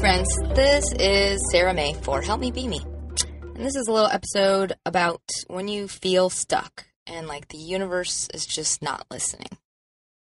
friends. This is Sarah May for Help Me Be Me. And this is a little episode about when you feel stuck and like the universe is just not listening.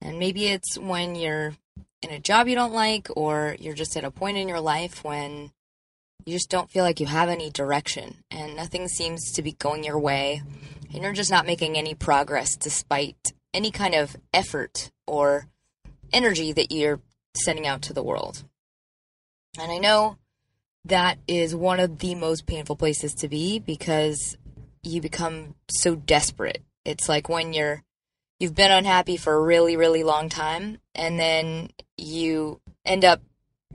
And maybe it's when you're in a job you don't like, or you're just at a point in your life when you just don't feel like you have any direction and nothing seems to be going your way, and you're just not making any progress despite any kind of effort or energy that you're sending out to the world. And I know that is one of the most painful places to be because you become so desperate. It's like when you're you've been unhappy for a really really long time and then you end up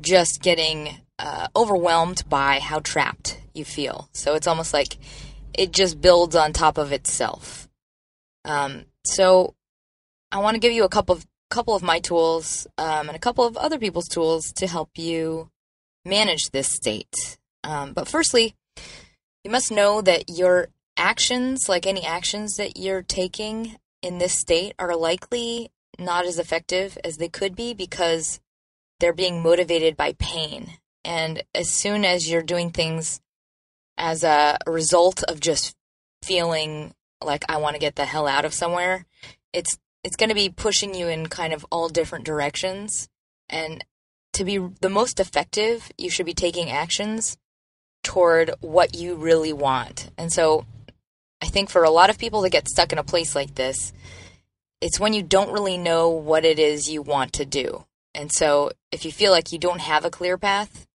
just getting uh, overwhelmed by how trapped you feel. So it's almost like it just builds on top of itself. Um, so I want to give you a couple of couple of my tools um, and a couple of other people's tools to help you manage this state. Um, but firstly, you must know that your actions, like any actions that you're taking in this state, are likely not as effective as they could be because they're being motivated by pain. And as soon as you're doing things as a result of just feeling like I want to get the hell out of somewhere, it's it's going to be pushing you in kind of all different directions. And to be the most effective, you should be taking actions toward what you really want. And so I think for a lot of people that get stuck in a place like this, it's when you don't really know what it is you want to do. And so if you feel like you don't have a clear path,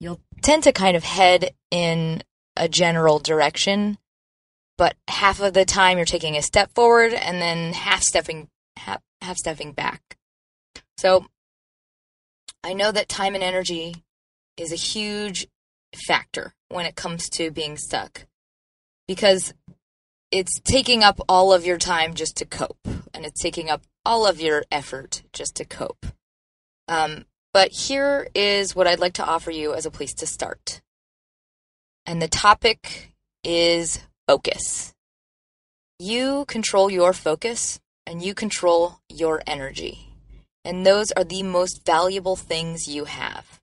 you'll tend to kind of head in a general direction, but half of the time you're taking a step forward and then half stepping half, half stepping back. So I know that time and energy is a huge factor when it comes to being stuck because it's taking up all of your time just to cope and it's taking up all of your effort just to cope. Um, but here is what I'd like to offer you as a place to start. And the topic is focus. You control your focus and you control your energy. And those are the most valuable things you have.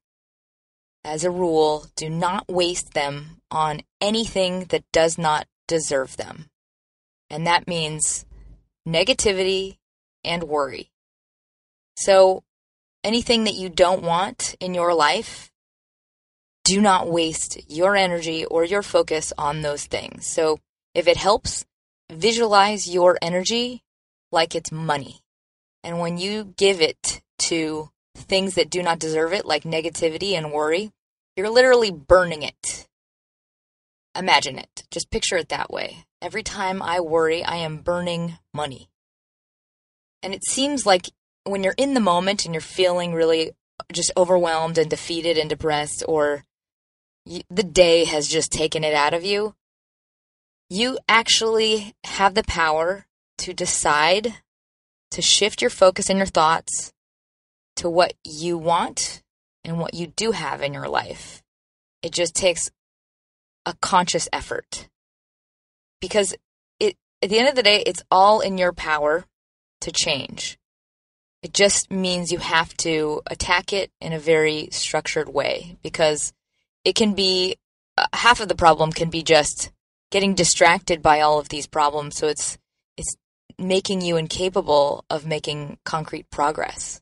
As a rule, do not waste them on anything that does not deserve them. And that means negativity and worry. So, anything that you don't want in your life, do not waste your energy or your focus on those things. So, if it helps, visualize your energy like it's money. And when you give it to things that do not deserve it, like negativity and worry, you're literally burning it. Imagine it. Just picture it that way. Every time I worry, I am burning money. And it seems like when you're in the moment and you're feeling really just overwhelmed and defeated and depressed, or the day has just taken it out of you, you actually have the power to decide to shift your focus and your thoughts to what you want and what you do have in your life. It just takes a conscious effort because it at the end of the day it's all in your power to change. It just means you have to attack it in a very structured way because it can be uh, half of the problem can be just getting distracted by all of these problems so it's it's making you incapable of making concrete progress.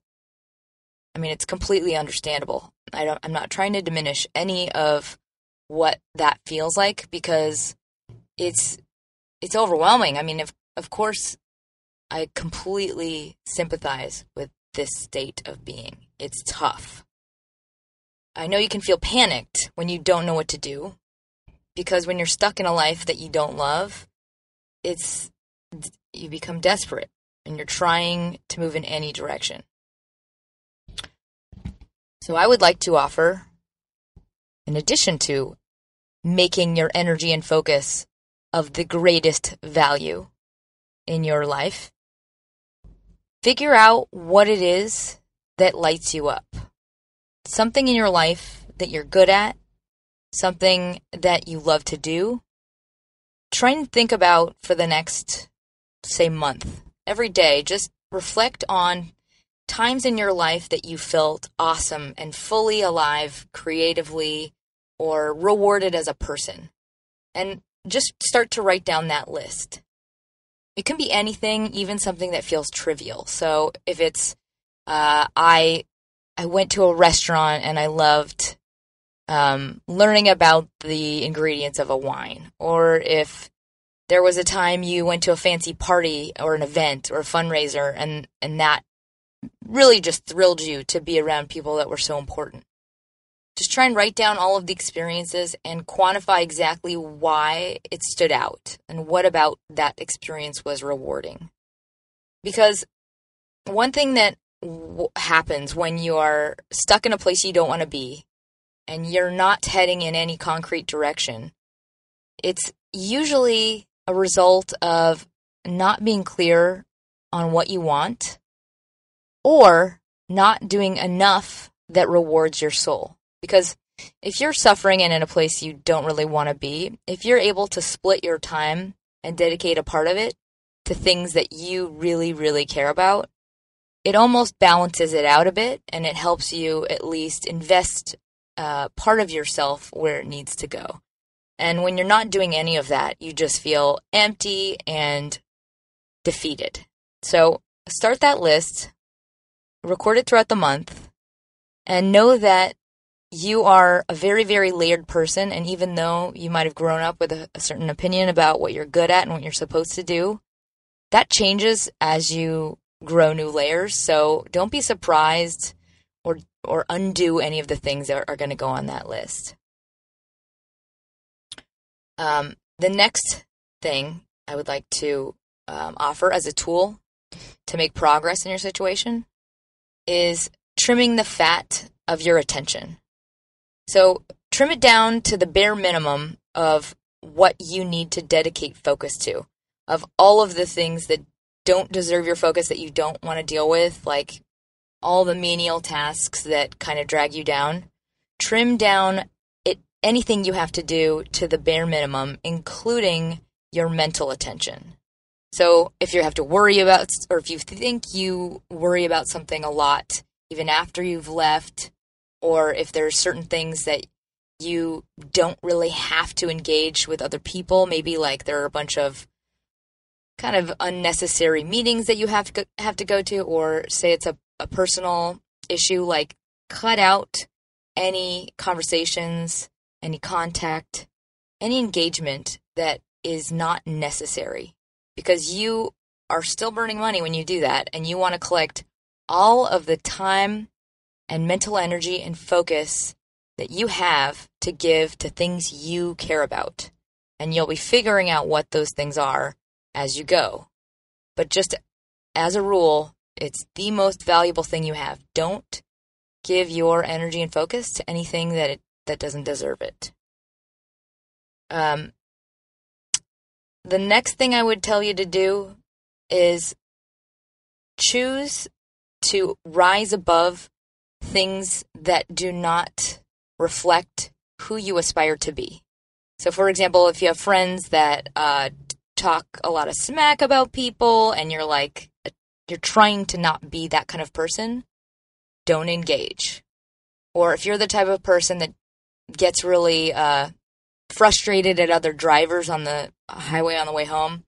I mean, it's completely understandable. I don't I'm not trying to diminish any of what that feels like because it's it's overwhelming. I mean, if, of course I completely sympathize with this state of being. It's tough. I know you can feel panicked when you don't know what to do because when you're stuck in a life that you don't love, it's you become desperate and you're trying to move in any direction. So I would like to offer in addition to making your energy and focus of the greatest value in your life Figure out what it is that lights you up. Something in your life that you're good at, something that you love to do. Try and think about for the next, say, month, every day, just reflect on times in your life that you felt awesome and fully alive creatively or rewarded as a person. And just start to write down that list. It can be anything, even something that feels trivial. So if it's, uh, I, I went to a restaurant and I loved um, learning about the ingredients of a wine, or if there was a time you went to a fancy party or an event or a fundraiser and and that really just thrilled you to be around people that were so important. Just try and write down all of the experiences and quantify exactly why it stood out and what about that experience was rewarding. Because one thing that w- happens when you are stuck in a place you don't want to be and you're not heading in any concrete direction it's usually a result of not being clear on what you want or not doing enough that rewards your soul. Because if you're suffering and in a place you don't really want to be, if you're able to split your time and dedicate a part of it to things that you really, really care about, it almost balances it out a bit and it helps you at least invest uh, part of yourself where it needs to go. And when you're not doing any of that, you just feel empty and defeated. So start that list, record it throughout the month, and know that you are a very, very layered person. And even though you might have grown up with a, a certain opinion about what you're good at and what you're supposed to do, that changes as you grow new layers. So don't be surprised or or undo any of the things that are, are going to go on that list. Um, the next thing I would like to um, offer as a tool to make progress in your situation is trimming the fat of your attention. So trim it down to the bare minimum of what you need to dedicate focus to, of all of the things that don't deserve your focus that you don't want to deal with, like all the menial tasks that kind of drag you down. Trim down anything you have to do to the bare minimum, including your mental attention. So if you have to worry about, or if you think you worry about something a lot, even after you've left, or if there's certain things that you don't really have to engage with other people, maybe like there are a bunch of kind of unnecessary meetings that you have to go, have to go to, or say it's a, a personal issue, like cut out any conversations any contact, any engagement that is not necessary because you are still burning money when you do that and you want to collect all of the time and mental energy and focus that you have to give to things you care about. And you'll be figuring out what those things are as you go. But just as a rule, it's the most valuable thing you have. Don't give your energy and focus to anything that it that doesn't deserve it. Um, the next thing I would tell you to do is choose to rise above things that do not reflect who you aspire to be. So, for example, if you have friends that uh, talk a lot of smack about people and you're like, you're trying to not be that kind of person, don't engage. Or if you're the type of person that gets really uh, frustrated at other drivers on the highway on the way home,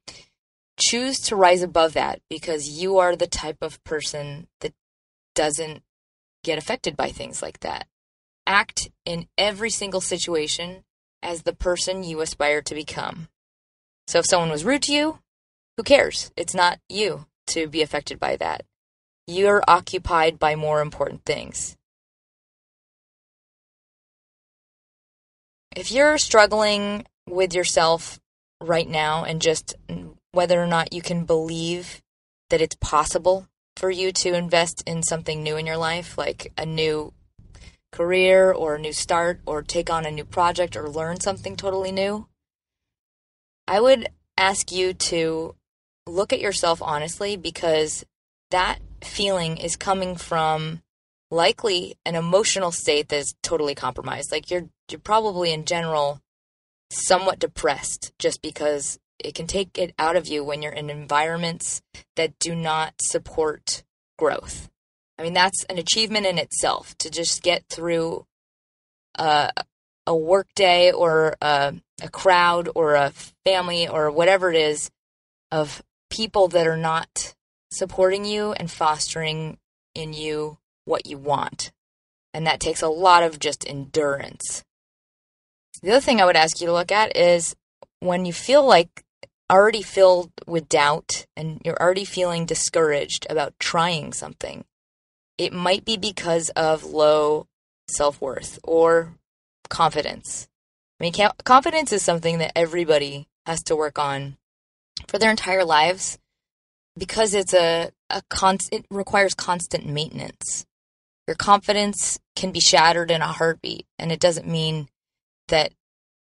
choose to rise above that because you are the type of person that doesn't get affected by things like that. Act in every single situation as the person you aspire to become. So if someone was rude to you, who cares? It's not you to be affected by that. You're occupied by more important things. If you're struggling with yourself right now and just whether or not you can believe that it's possible for you to invest in something new in your life, like a new career or a new start or take on a new project or learn something totally new, I would ask you to look at yourself honestly because that feeling is coming from likely an emotional state that's totally compromised. Like you're you're probably in general somewhat depressed just because it can take it out of you when you're in environments that do not support growth. I mean, that's an achievement in itself to just get through a, a work day or a, a crowd or a family or whatever it is of people that are not supporting you and fostering in you what you want. And that takes a lot of just endurance. The other thing I would ask you to look at is when you feel like already filled with doubt and you're already feeling discouraged about trying something, it might be because of low self worth or confidence. I mean, confidence is something that everybody has to work on for their entire lives because it's a, a con- it requires constant maintenance. Your confidence can be shattered in a heartbeat, and it doesn't mean that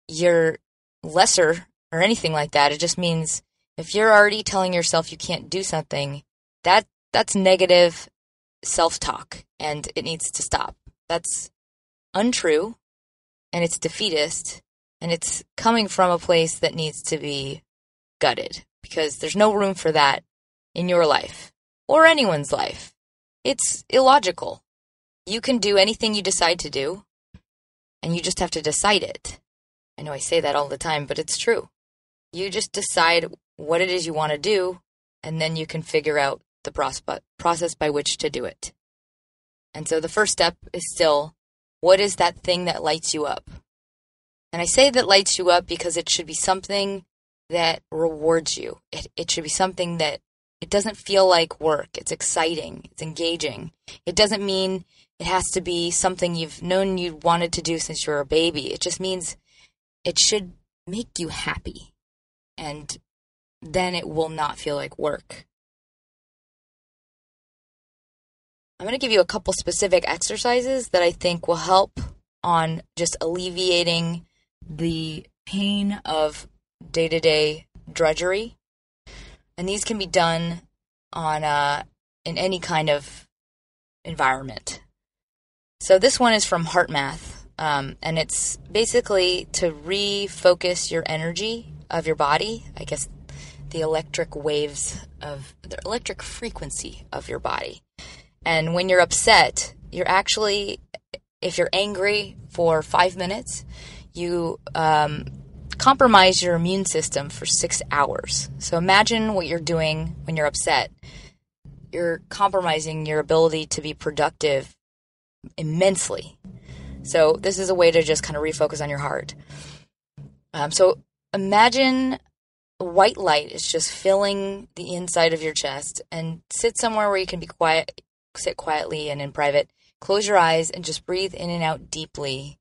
you're lesser or anything like that. It just means if you're already telling yourself you can't do something, that that's negative self-talk and it needs to stop. That's untrue and it's defeatist and it's coming from a place that needs to be gutted because there's no room for that in your life or anyone's life. It's illogical. You can do anything you decide to do, and you just have to decide it. I know I say that all the time, but it's true. You just decide what it is you want to do, and then you can figure out the process by which to do it. And so the first step is still what is that thing that lights you up? And I say that lights you up because it should be something that rewards you. It, it should be something that it doesn't feel like work. It's exciting. It's engaging. It doesn't mean it has to be something you've known you wanted to do since you were a baby. It just means it should make you happy. And then it will not feel like work. I'm going to give you a couple specific exercises that I think will help on just alleviating the pain of day to day drudgery. And these can be done on uh, in any kind of environment. So this one is from HeartMath, um, and it's basically to refocus your energy of your body. I guess the electric waves of the electric frequency of your body. And when you're upset, you're actually, if you're angry for five minutes, you um, compromise your immune system for six hours. So imagine what you're doing when you're upset. You're compromising your ability to be productive immensely. So this is a way to just kind of refocus on your heart. Um, so imagine white light is just filling the inside of your chest and sit somewhere where you can be quiet sit quietly and in private, close your eyes and just breathe in and out deeply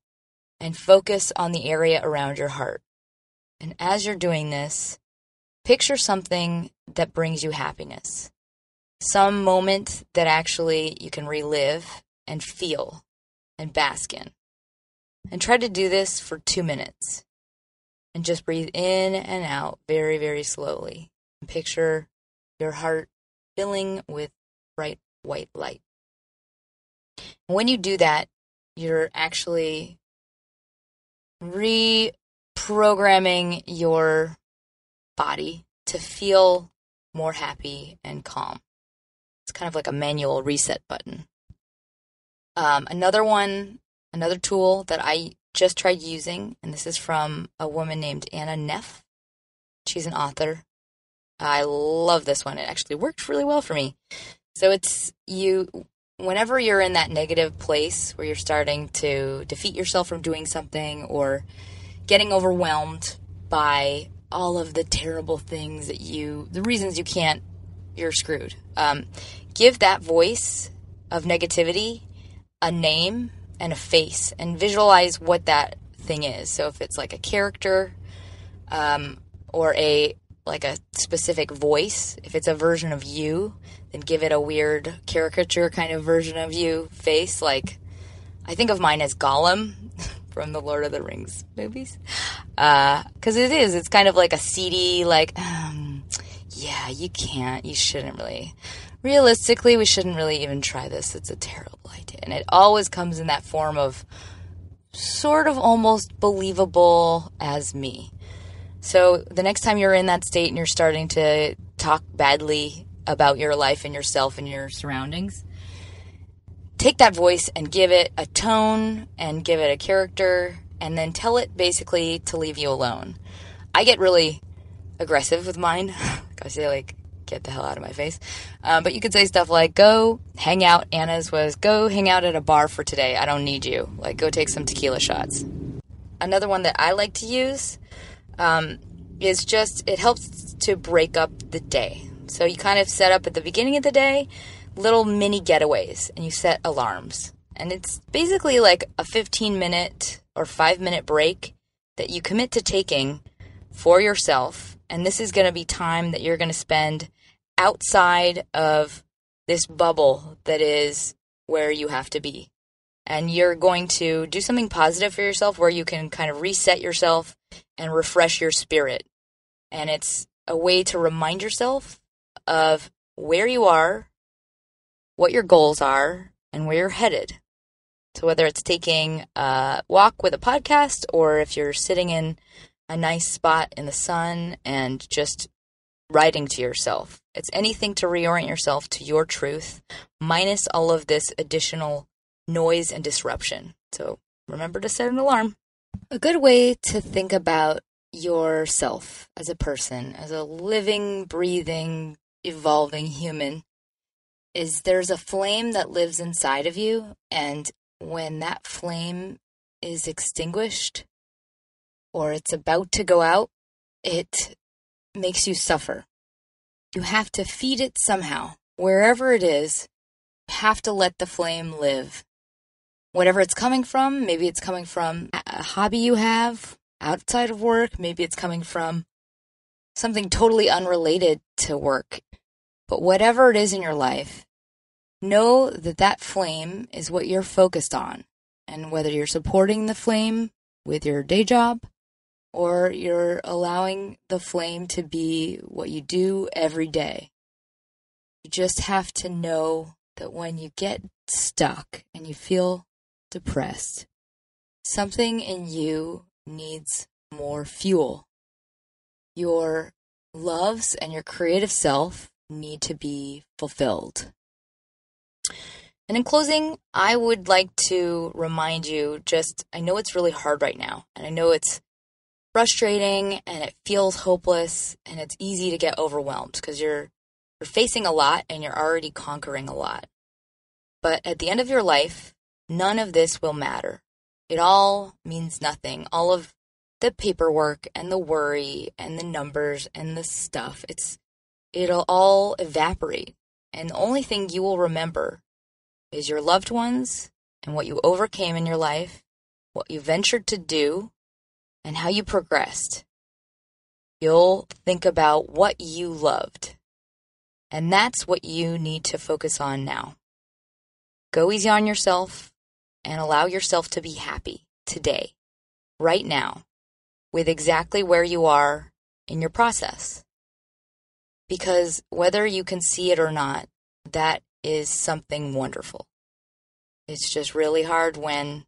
and focus on the area around your heart. And as you're doing this, picture something that brings you happiness. Some moment that actually you can relive and feel and bask in. And try to do this for two minutes. And just breathe in and out very, very slowly. And picture your heart filling with bright white light. When you do that, you're actually reprogramming your body to feel more happy and calm. It's kind of like a manual reset button. Um, another one, another tool that I just tried using, and this is from a woman named Anna Neff. She's an author. I love this one. It actually worked really well for me. So it's you whenever you're in that negative place where you're starting to defeat yourself from doing something or getting overwhelmed by all of the terrible things that you the reasons you can't you're screwed. Um, give that voice of negativity a name and a face and visualize what that thing is. So if it's like a character um, or a like a specific voice, if it's a version of you, then give it a weird caricature kind of version of you face. Like, I think of mine as Gollum from the Lord of the Rings movies. Because uh, it is, it's kind of like a seedy, like, um, yeah, you can't, you shouldn't really. Realistically, we shouldn't really even try this. It's a terrible idea. And it always comes in that form of sort of almost believable as me. So the next time you're in that state and you're starting to talk badly about your life and yourself and your surroundings, take that voice and give it a tone and give it a character and then tell it basically to leave you alone. I get really aggressive with mine. I say like, get the hell out of my face. Um, but you could say stuff like, go hang out. Anna's was, go hang out at a bar for today. I don't need you. Like, go take some tequila shots. Another one that I like to use um, is just, it helps to break up the day. So you kind of set up at the beginning of the day little mini getaways and you set alarms. And it's basically like a 15 minute or five minute break that you commit to taking for yourself. And this is going to be time that you're going to spend outside of this bubble that is where you have to be. And you're going to do something positive for yourself where you can kind of reset yourself and refresh your spirit. And it's a way to remind yourself of where you are, what your goals are, and where you're headed. So, whether it's taking a walk with a podcast or if you're sitting in a nice spot in the sun and just writing to yourself, it's anything to reorient yourself to your truth, minus all of this additional noise and disruption. So, remember to set an alarm. A good way to think about yourself as a person, as a living, breathing, evolving human, is there's a flame that lives inside of you, and when that flame is extinguished or it's about to go out, it makes you suffer. You have to feed it somehow. Wherever it is, you have to let the flame live. Whatever it's coming from, maybe it's coming from a hobby you have outside of work, maybe it's coming from something totally unrelated to work. But whatever it is in your life, know that that flame is what you're focused on. And whether you're supporting the flame with your day job or you're allowing the flame to be what you do every day, you just have to know that when you get stuck and you feel depressed, something in you needs more fuel. Your loves and your creative self need to be fulfilled. And in closing, I would like to remind you just I know it's really hard right now, and I know it's frustrating and it feels hopeless and it's easy to get overwhelmed because you're you're facing a lot and you're already conquering a lot. But at the end of your life, none of this will matter. It all means nothing. All of the paperwork and the worry and the numbers and the stuff, it's it'll all evaporate. And the only thing you will remember is your loved ones and what you overcame in your life, what you ventured to do, and how you progressed. You'll think about what you loved. And that's what you need to focus on now. Go easy on yourself and allow yourself to be happy today, right now, with exactly where you are in your process. Because whether you can see it or not, that is something wonderful. It's just really hard when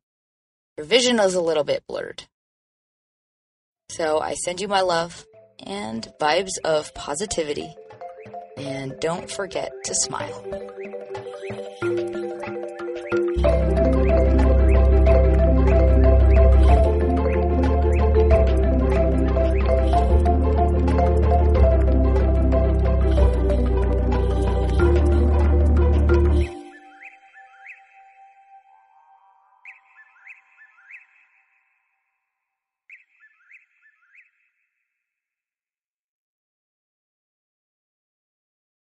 your vision is a little bit blurred. So I send you my love and vibes of positivity. And don't forget to smile.